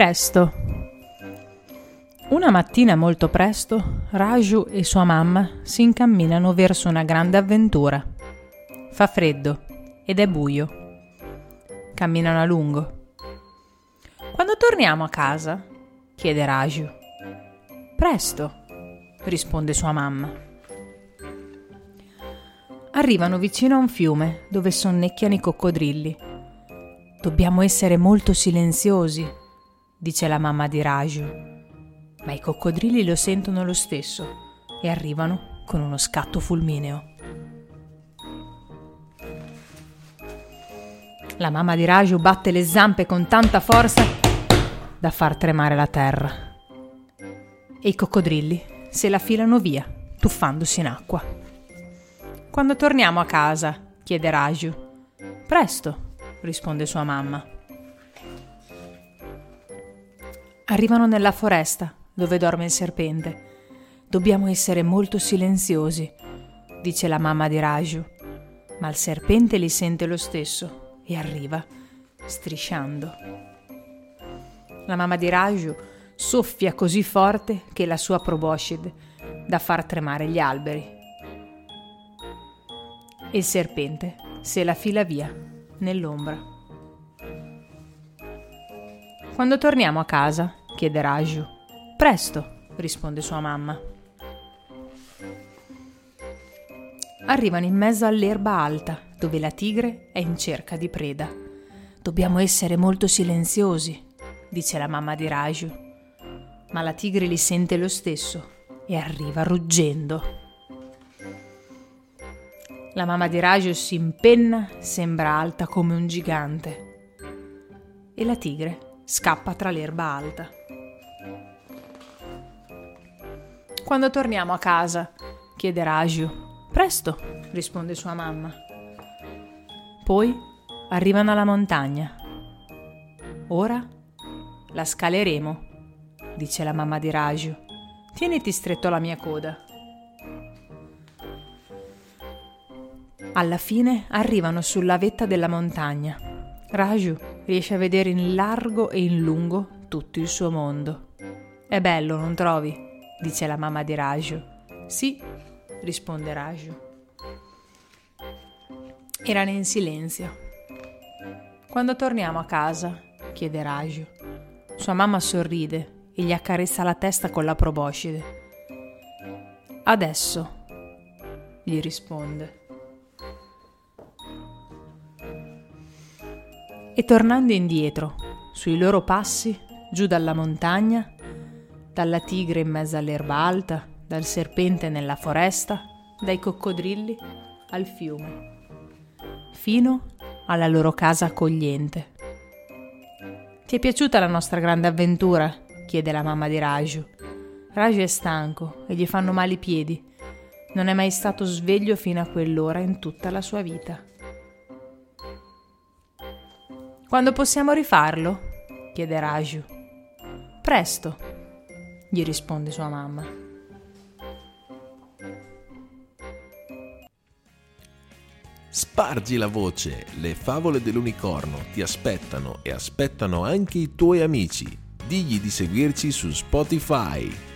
Presto. Una mattina molto presto, Raju e sua mamma si incamminano verso una grande avventura. Fa freddo ed è buio. Camminano a lungo. Quando torniamo a casa? chiede Raju. Presto, risponde sua mamma. Arrivano vicino a un fiume dove sonnecchiano i coccodrilli. Dobbiamo essere molto silenziosi, dice la mamma di Raju. Ma i coccodrilli lo sentono lo stesso e arrivano con uno scatto fulmineo. La mamma di Raju batte le zampe con tanta forza da far tremare la terra. E i coccodrilli se la filano via, tuffandosi in acqua. Quando torniamo a casa? chiede Raju. Presto, risponde sua mamma. Arrivano nella foresta dove dorme il serpente. Dobbiamo essere molto silenziosi, dice la mamma di Raju. Ma il serpente li sente lo stesso e arriva, strisciando. La mamma di Raju soffia così forte che la sua proboscide da far tremare gli alberi. E il serpente se la fila via nell'ombra. Quando torniamo a casa, chiede Raju. Presto, risponde sua mamma. Arrivano in mezzo all'erba alta, dove la tigre è in cerca di preda. Dobbiamo essere molto silenziosi, dice la mamma di Raju. Ma la tigre li sente lo stesso e arriva ruggendo. La mamma di Raju si impenna, sembra alta come un gigante. E la tigre scappa tra l'erba alta. Quando torniamo a casa? chiede Raju. Presto, risponde sua mamma. Poi arrivano alla montagna. Ora la scaleremo, dice la mamma di Raju. Tieniti stretto alla mia coda. Alla fine arrivano sulla vetta della montagna. Raju riesce a vedere in largo e in lungo tutto il suo mondo. È bello, non trovi? Dice la mamma di Raju. Sì, risponde Raju. Erano in silenzio. Quando torniamo a casa? chiede Raju. Sua mamma sorride e gli accarezza la testa con la proboscide. Adesso, gli risponde. E tornando indietro, sui loro passi, giù dalla montagna, dalla tigre in mezzo all'erba alta, dal serpente nella foresta, dai coccodrilli al fiume, fino alla loro casa accogliente. Ti è piaciuta la nostra grande avventura? chiede la mamma di Raju. Raju è stanco e gli fanno male i piedi. Non è mai stato sveglio fino a quell'ora in tutta la sua vita. Quando possiamo rifarlo? chiede Raju. Presto, gli risponde sua mamma. Spargi la voce, le favole dell'unicorno ti aspettano e aspettano anche i tuoi amici. Digli di seguirci su Spotify.